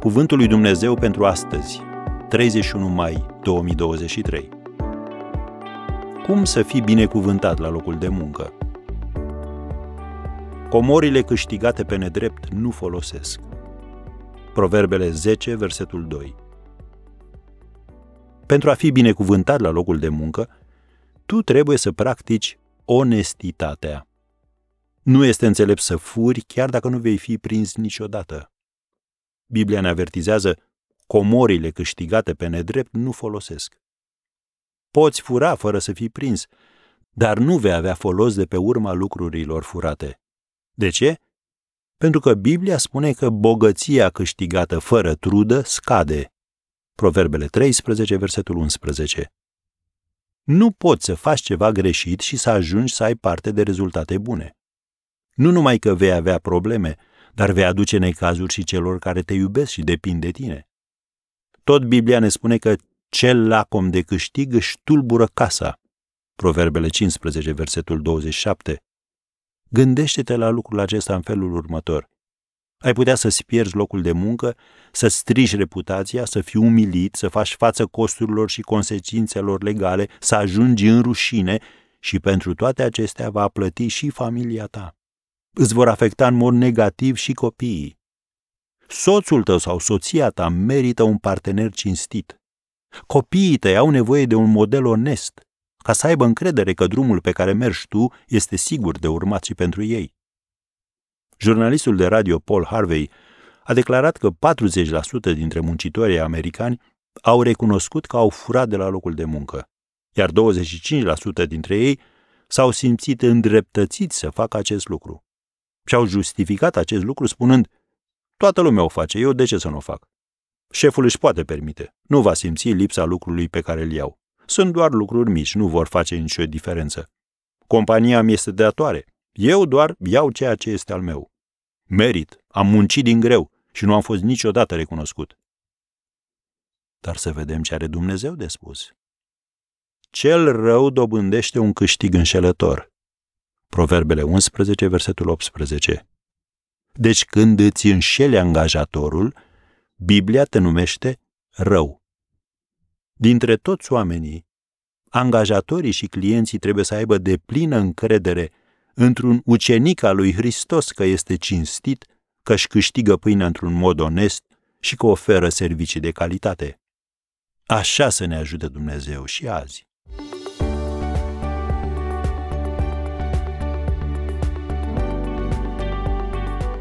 Cuvântul lui Dumnezeu pentru astăzi, 31 mai 2023. Cum să fii binecuvântat la locul de muncă? Comorile câștigate pe nedrept nu folosesc. Proverbele 10, versetul 2. Pentru a fi binecuvântat la locul de muncă, tu trebuie să practici onestitatea. Nu este înțelept să furi chiar dacă nu vei fi prins niciodată. Biblia ne avertizează, comorile câștigate pe nedrept nu folosesc. Poți fura fără să fii prins, dar nu vei avea folos de pe urma lucrurilor furate. De ce? Pentru că Biblia spune că bogăția câștigată fără trudă scade. Proverbele 13, versetul 11. Nu poți să faci ceva greșit și să ajungi să ai parte de rezultate bune. Nu numai că vei avea probleme, dar vei aduce necazuri și celor care te iubesc și depind de tine. Tot Biblia ne spune că cel lacom de câștig își tulbură casa. Proverbele 15, versetul 27. Gândește-te la lucrul acesta în felul următor. Ai putea să-ți pierzi locul de muncă, să strigi reputația, să fii umilit, să faci față costurilor și consecințelor legale, să ajungi în rușine și pentru toate acestea va plăti și familia ta. Îți vor afecta în mod negativ și copiii. Soțul tău sau soția ta merită un partener cinstit. Copiii tăi au nevoie de un model onest, ca să aibă încredere că drumul pe care mergi tu este sigur de urmat și pentru ei. Jurnalistul de radio Paul Harvey a declarat că 40% dintre muncitorii americani au recunoscut că au furat de la locul de muncă, iar 25% dintre ei s-au simțit îndreptățiți să facă acest lucru. Și au justificat acest lucru spunând, toată lumea o face, eu de ce să nu o fac? Șeful își poate permite, nu va simți lipsa lucrului pe care îl iau. Sunt doar lucruri mici, nu vor face nicio diferență. Compania mi este datoare, eu doar iau ceea ce este al meu. Merit, am muncit din greu și nu am fost niciodată recunoscut. Dar să vedem ce are Dumnezeu de spus. Cel rău dobândește un câștig înșelător. Proverbele 11, versetul 18. Deci când îți înșele angajatorul, Biblia te numește rău. Dintre toți oamenii, angajatorii și clienții trebuie să aibă de plină încredere într-un ucenic al lui Hristos că este cinstit, că își câștigă pâinea într-un mod onest și că oferă servicii de calitate. Așa să ne ajute Dumnezeu și azi.